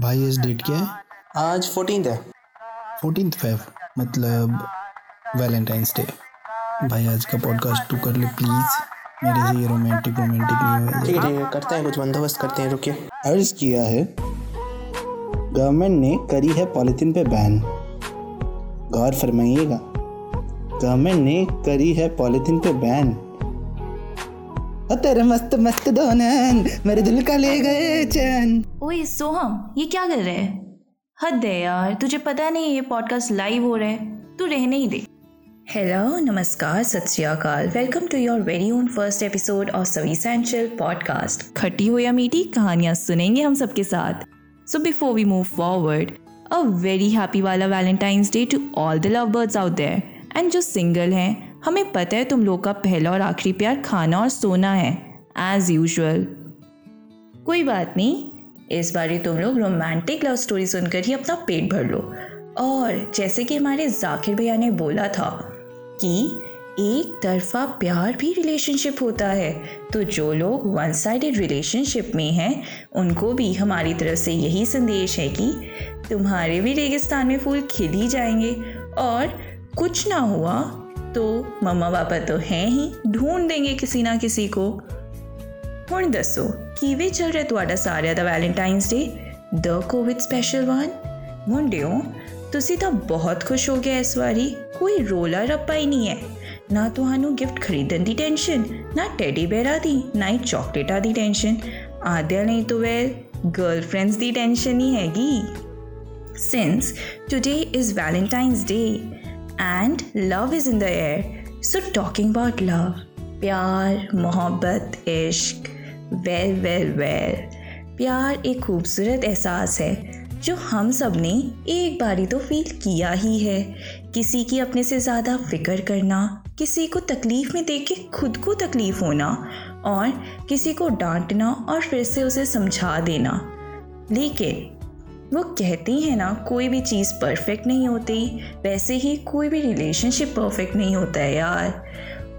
भाई इस डेट क्या है? आज फोर्टीन है। फोर्टीन फेब मतलब वैलेंटाइंस डे भाई आज का पॉडकास्ट तू कर ले प्लीज़ मेरे से ये रोमांटिक रोमांटिक नहीं है ठीक है करते हैं कुछ बंदोबस्त करते हैं रुकिए। अर्ज़ किया है गवर्नमेंट ने करी है पॉलिथीन पे बैन। गौर फरमाइएगा। गवर्नमेंट ने करी है पॉलिथीन पे बैन। तेरे मस्त मस्त दोनन मेरे दिल का ले गए चैन। ओए सोहम ये क्या कर रहे हैं? हद है यार तुझे पता नहीं ये पॉडकास्ट लाइव हो रहा है। तू रहने ही दे। हेलो नमस्कार सत श्री अकाल। Welcome to your very own first episode of सवी सैंचल पॉडकास्ट खट्टी हो या मीठी कहानियाँ सुनेंगे हम सबके साथ। So before we move forward a very happy वाला valentine's day to all the love birds out there and जो सिंगल हैं हमें पता है तुम लोग का पहला और आखिरी प्यार खाना और सोना है एज यूजल कोई बात नहीं, इस बार ही तुम लोग रोमांटिक लव स्टोरी सुनकर ही अपना पेट भर लो। और जैसे कि हमारे जाकिर भैया ने बोला था कि एक तरफा प्यार भी रिलेशनशिप होता है तो जो लोग वन साइडेड रिलेशनशिप में हैं, उनको भी हमारी तरफ़ से यही संदेश है कि तुम्हारे भी रेगिस्तान में फूल खिल ही जाएँगे और कुछ ना हुआ तो मम्मा पापा तो हैं ही ढूंढ देंगे किसी ना किसी को ਹੁਣ ਦੱਸੋ ਕਿਵੇਂ ਚੱਲ ਰਿਹਾ ਤੁਹਾਡਾ ਸਾਰਿਆਂ ਦਾ Valentine's day the Covid special one ਮੁੰਡਿਓ ਤੁਸੀਂ ਤਾਂ ਬਹੁਤ ਖੁਸ਼ ਹੋ ਗਏ ਇਸ ਵਾਰੀ ਕੋਈ ਰੋਲਾ ਰੱਪਾ ਹੀ ਨਹੀਂ ਹੈ ਨਾ ਤੁਹਾਨੂੰ ਗਿਫਟ ਖਰੀਦਣ ਦੀ ਟੈਨਸ਼ਨ ਨਾ ਟੈਡੀ ਬੇਰਾਂ ਦੀ ਨਾ ਹੀ ਚਾਕਲੇਟਾਂ ਦੀ ਟੈਨਸ਼ਨ ਆਦਿਆ ਨਹੀਂ ਤਾਂ ਵੈਲ ਗਰਲਫ੍ਰੈਂਡਸ ਦੀ ਟੈਨਸ਼ਨ ਹੀ ਹੈਗੀ since today is Valentine's Day and love is in the air. So, talking about love, प्यार मोहब्बत इश्क वेल वेल वेल प्यार एक खूबसूरत एहसास है जो हम सबने एक बारी तो फील किया ही है। किसी की अपने से ज़्यादा फ़िक्र करना किसी को तकलीफ़ में देख के खुद को तकलीफ़ होना और किसी को डांटना और फिर से उसे समझा देना। लेकिन वो कहती हैं ना, कोई भी चीज़ परफेक्ट नहीं होती। वैसे ही कोई भी रिलेशनशिप परफेक्ट नहीं होता है यार।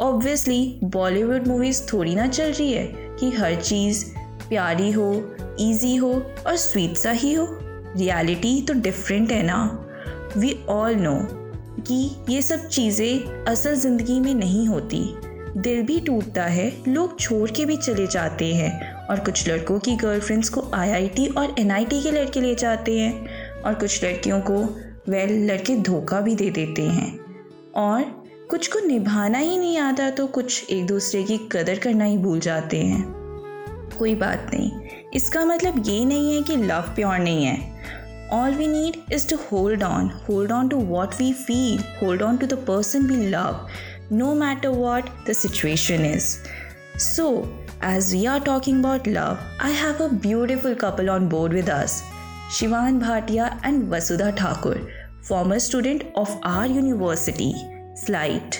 ऑब्वियसली बॉलीवुड मूवीज़ थोड़ी ना चल रही है कि हर चीज़ प्यारी हो इजी हो और स्वीट सा ही हो। रियलिटी तो डिफरेंट है ना। वी ऑल नो कि ये सब चीज़ें असल ज़िंदगी में नहीं होती। दिल भी टूटता है, लोग छोड़ के भी चले जाते हैं। और कुछ लड़कों की गर्लफ्रेंड्स को आईआईटी और एनआईटी के लड़के ले जाते हैं और कुछ लड़कियों को वेल लड़के धोखा भी दे देते हैं। और कुछ को निभाना ही नहीं आता तो कुछ एक दूसरे की कदर करना ही भूल जाते हैं। कोई बात नहीं। इसका मतलब ये नहीं है कि लव प्योर नहीं है। All we need is to hold on hold on to what we feel hold on to the person we love no matter what the situation is so as we are talking about love i have a beautiful couple on board with us shivan bhatia and vasudha thakur former student of our university slight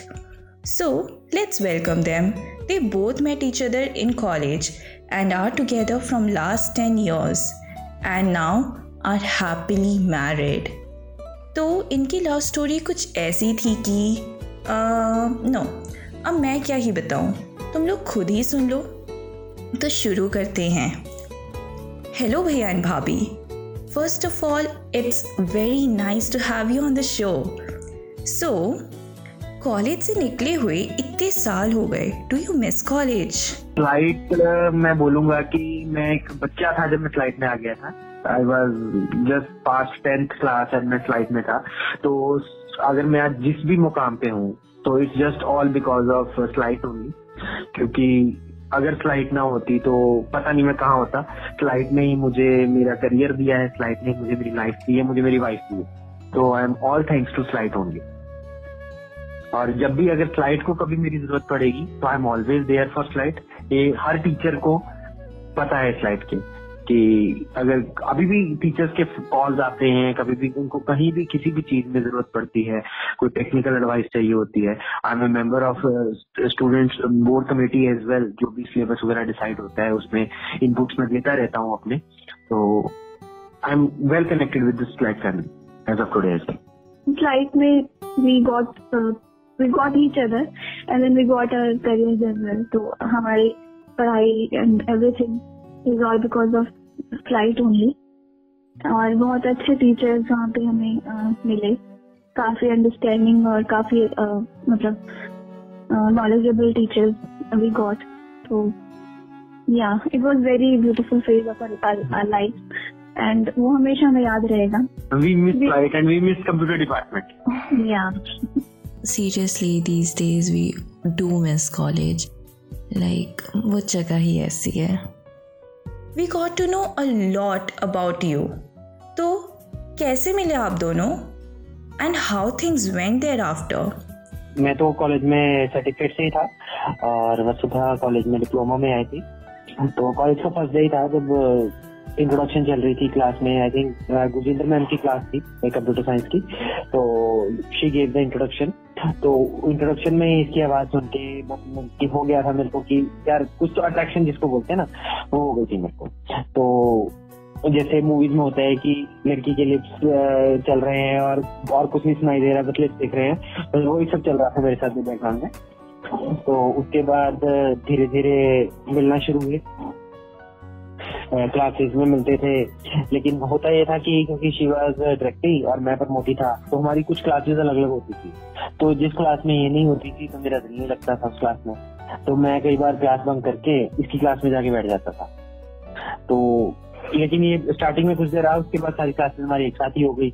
so let's welcome them they both met each other in college and are together from last 10 years and now are happily married तो इनकी love story कुछ ऐसी थी कि no अब मैं क्या ही बताऊँ तुम लोग खुद ही सुन लो तो शुरू करते हैं। हेलो भैया एंड भाभी first of all it's very nice to have you on the show so college से निकले हुए इतने साल हो गए। Do you miss college flight मैं बोलूँगा कि मैं एक बच्चा था जब मैं फ़्लाइट में आ गया था। I was just pass tenth class and मैं फ़्लाइट में था। तो अगर मैं आज जिस भी मुकाम पे हूँ तो it's just all because of flight only क्योंकि अगर फ़्लाइट ना होती तो पता नहीं मैं कहाँ होता। फ़्लाइट ने ही मुझे मेरा करियर दिया है फ़्लाइट ने मुझे मेरी लाइफ दी है, मुझे मेरी वाइफ दी है। तो I am all thanks to flight only और जब भी अगर फ़्लाइट को कभी मेरी ज़रूरत पड़ेगी तो I am always there for flight ये हर टीचर को पता है फ़्लाइट के। कि अगर अभी भी टीचर्स के कॉल्स आते हैं, कभी भी उनको कहीं भी किसी भी चीज़ में ज़रूरत पड़ती है, कोई टेक्निकल एडवाइस चाहिए होती है I am a member of students board committee as well जो भी सिलेबस वगैरह डिसाइड होता है, उसमें इनपुट्स में देता रहता हूँ अपने। तो I am well connected with this flight family as of today as flight में we got we got each other and then we got our career as well तो हमारी पढ़ाई and everything is all because of flight only और बहुत अच्छे teachers वहाँ पे हमें मिले। काफ़ी अंडरस्टैंडिंग और काफ़ी मतलब नॉलेजेबल टीचर्स वी गॉट तो या it was very beautiful phase of our life and वो हमेशा हमें याद रहेगा। We miss flight and we miss computer department या seriously these days we do miss college like वो जगह ही ऐसी है। We got to know a lot about you. तो कैसे मिले आप दोनों? And how things went thereafter? मैं तो कॉलेज में सर्टिफिकेट से ही था और वसुधा कॉलेज में डिप्लोमा में आई थी। तो कॉलेज का फ़र्स्ट डे ही था जब इंट्रोडक्शन चल रही थी क्लास में। आई थिंक गुजिंदर मैम की क्लास थी कंप्यूटर साइंस की। तो शी गेव द इंट्रोडक्शन तो इंट्रोडक्शन में इसकी आवाज़ सुन के हो गया था मेरे को कि यार, कुछ तो अट्रैक्शन जिसको बोलते हैं ना, वो हो गई थी मेरे को। तो जैसे मूवीज़ में होता है कि लड़की के लिप्स चल रहे हैं और और कुछ नहीं सुनाई दे रहा, बस लिप्स दिख रहे हैं तो वही सब चल रहा था मेरे साथ बैकग्राउंड में। तो उसके बाद धीरे धीरे मिलना शुरू हुए। क्लासेस में मिलते थे। लेकिन होता ये था कि क्योंकि शिवाज डायरेक्टरी और मैं प्रमोटी था तो हमारी कुछ क्लासेस अलग अलग होती थी। तो जिस क्लास में ये नहीं होती थी तो मेरा दिल नहीं लगता था उस क्लास में। तो मैं कई बार क्लास बंक करके इसकी क्लास में जाके बैठ जाता था। तो लेकिन ये स्टार्टिंग में कुछ देर रहा, उसके बाद सारी क्लासेस हमारी एक साथ ही हो गई।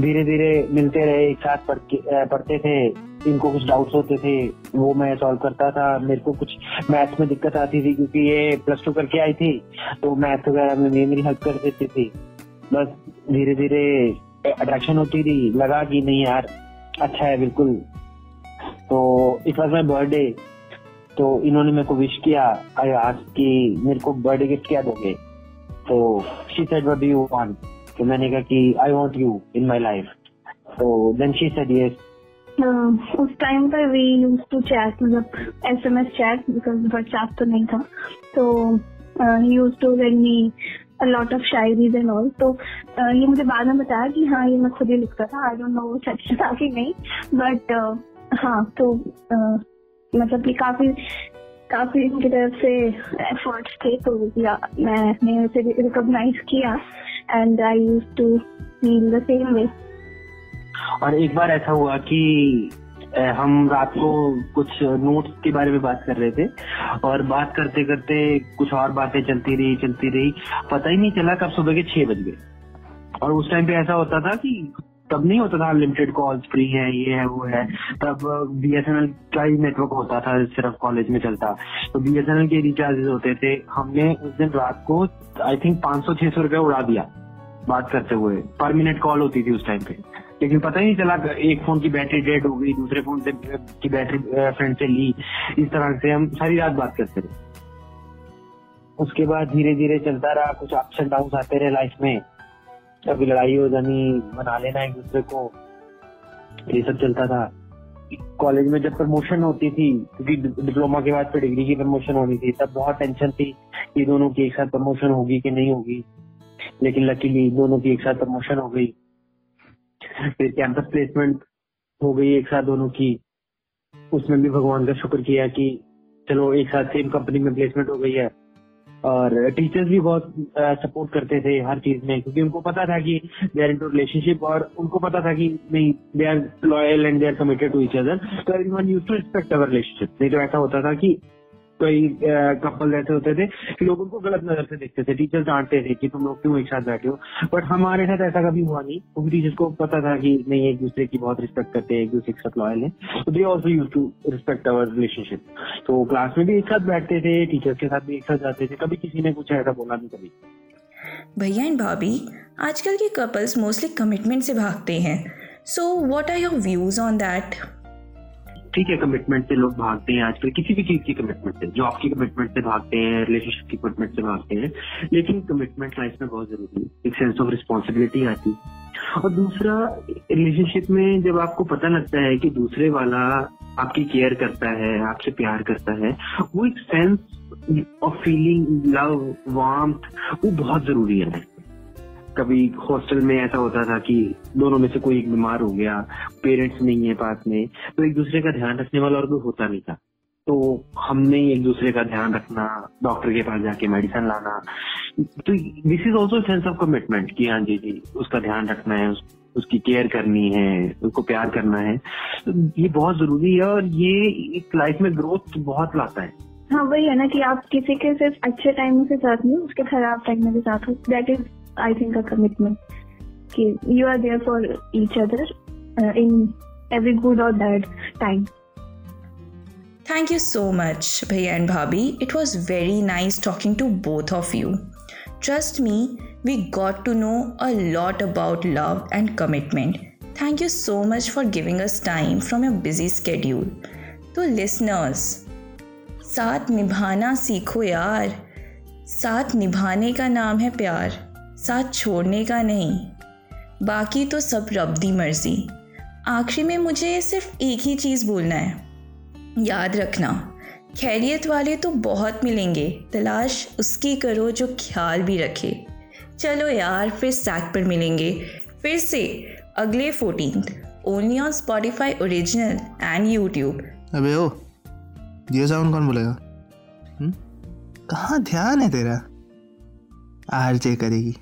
धीरे धीरे मिलते रहे, एक साथ पढ़ पढ़ते थे। इनको कुछ डाउट्स होते थे, वो मैं सॉल्व करता था। मेरे को कुछ मैथ्स में दिक्कत आती थी क्योंकि ये प्लस टू करके आई थी तो मैथ वगैरह में मेरी हेल्प कर देती थी। बस धीरे धीरे अट्रैक्शन होती थी, लगा कि नहीं यार अच्छा है बिल्कुल। तो इट वॉज़ माई बर्थडे तो इन्होंने मेरे को विश किया। आई आज कि मेरे को बर्थडे गिफ्ट क्या दोगे? तो she said what do you want तो मैंने कहा कि I want you in my life तो देन शी सेड यस उस टाइम पर वी यूज़ टू चैट मतलब S M S chat because WhatsApp तो नहीं था। तो use to send me lot of shayaris and all तो ये मुझे बाद में बताया कि हाँ ये मैं खुद ही लिखता था। आई डोंट नो सच था कि नहीं बट हाँ तो मतलब कि काफ़ी काफ़ी इनकी तरफ़ से एफर्ट्स थे तो या, मैंने उसे रिकॉग्नाइज किया। And I use to feel the same way और एक बार ऐसा हुआ कि हम रात को कुछ नोट्स के बारे में बात कर रहे थे और बात करते करते कुछ और बातें चलती रही चलती रही। पता ही नहीं चला कब सुबह के छह बज गए। और उस टाइम पे ऐसा होता था कि तब नहीं होता था अनलिमिटेड कॉल्स फ्री है, ये है, वो है। तब बीएसएनएल का ही नेटवर्क होता था, सिर्फ़ कॉलेज में चलता। तो बीएसएनएल के रिचार्जेस होते थे। हमने उस दिन रात को आई थिंक 500-600 रुपया उड़ा दिया बात करते हुए। पर मिनट कॉल होती थी उस टाइम पे। लेकिन पता ही नहीं चला एक फ़ोन की बैटरी डेड हो गई, दूसरे फ़ोन से की बैटरी फ्रेंड से ली। इस तरह से हम सारी रात बात करते रहे। उसके बाद धीरे धीरे चलता रहा, कुछ अप्स एंड डाउन आते रहे लाइफ में। कभी लड़ाई हो जानी, मना लेना एक दूसरे को। ये सब चलता था। कॉलेज में जब प्रमोशन होती थी, क्योंकि डिप्लोमा के बाद फिर डिग्री की प्रमोशन होनी थी, तब बहुत टेंशन थी कि दोनों की एक साथ प्रमोशन होगी कि नहीं होगी। लेकिन लकीली दोनों की एक साथ प्रमोशन हो गई। फिर कैंपस प्लेसमेंट हो गई एक साथ दोनों की। उसमें भी भगवान का शुक्र किया कि चलो एक साथ सेम कंपनी में प्लेसमेंट हो गई है। और टीचर्स भी बहुत सपोर्ट करते थे हर चीज़ में, क्योंकि उनको पता था कि दे आर इनटू रिलेशनशिप और उनको पता था कि नहीं they are loyal and they are committed to each other तो everyone use to respect our relationship नहीं तो ऐसा होता था कि कई कपल ऐसे होते थे कि लोग उनको गलत नज़र से देखते थे टीचर डांटते थे कि तुम लोग क्यों एक साथ बैठे हो? बट हमारे साथ ऐसा कभी हुआ नहीं। क्योंकि टीचर्स को पता था कि नहीं, एक दूसरे की बहुत रिस्पेक्ट करते हैं, एक दूसरे के साथ लॉयल है। They also use to respect our relationship तो क्लास में भी एक साथ बैठते थे टीचर्स के साथ भी एक साथ जाते थे। कभी किसी ने कुछ ऐसा बोला नहीं कभी। भैया एंड भाभी, आजकल के कपल्स मोस्टली कमिटमेंट से भागते हैं। So what are your views on that ठीक है कमिटमेंट से लोग भागते हैं आजकल? किसी भी चीज़ की कमिटमेंट से जॉब की कमिटमेंट से भागते हैं रिलेशनशिप की कमिटमेंट से भागते हैं। लेकिन कमिटमेंट लाइफ में बहुत ज़रूरी है। एक सेंस ऑफ़ रिस्पॉन्सिबिलिटी आती है। और दूसरा रिलेशनशिप में जब आपको पता लगता है कि दूसरे वाला आपकी केयर करता है, आपसे प्यार करता है, वो एक sense of feeling love warmth वो बहुत ज़रूरी है। कभी हॉस्टल में ऐसा होता था कि दोनों में से कोई एक बीमार हो गया पेरेंट्स नहीं है पास में तो एक दूसरे का ध्यान रखने वाला और कोई होता नहीं था। तो हमने एक दूसरे का ध्यान रखना डॉक्टर के पास जाके मेडिसिन लाना। तो this is also sense of commitment कि हाँ जी जी उसका ध्यान रखना है उस, उसकी केयर करनी है उसको प्यार करना है। तो ये बहुत ज़रूरी है और ये एक लाइफ में ग्रोथ बहुत लाता है। हाँ वही है ना कि आप किसी के सिर्फ़ अच्छे टाइम के साथ नहीं उसके खराब टाइम में भी साथ हो। That is I think a commitment कि you are there for each other in every good और bad time Thank you so much, Bhaiya and Bhabhi. It was very nice talking to both of you. Trust me, we got to know a lot about love and commitment. Thank you so much for giving us time from your busy schedule. To listeners, साथ निभाना सीखो यार साथ निभाने का नाम है प्यार साथ छोड़ने का नहीं। बाकी तो सब रब दी मर्ज़ी। आखिरी में मुझे सिर्फ़ एक ही चीज़ बोलना है। याद रखना, खैरियत वाले तो बहुत मिलेंगे। तलाश उसकी करो जो ख्याल भी रखे। चलो यार, फिर सैक पर मिलेंगे। फिर से अगले fourteen only on Spotify original and YouTube अबे ओ, ये साउंड कौन बोलेगा? हम्म? कहाँ ध्यान है तेरा? आरजे करेगी।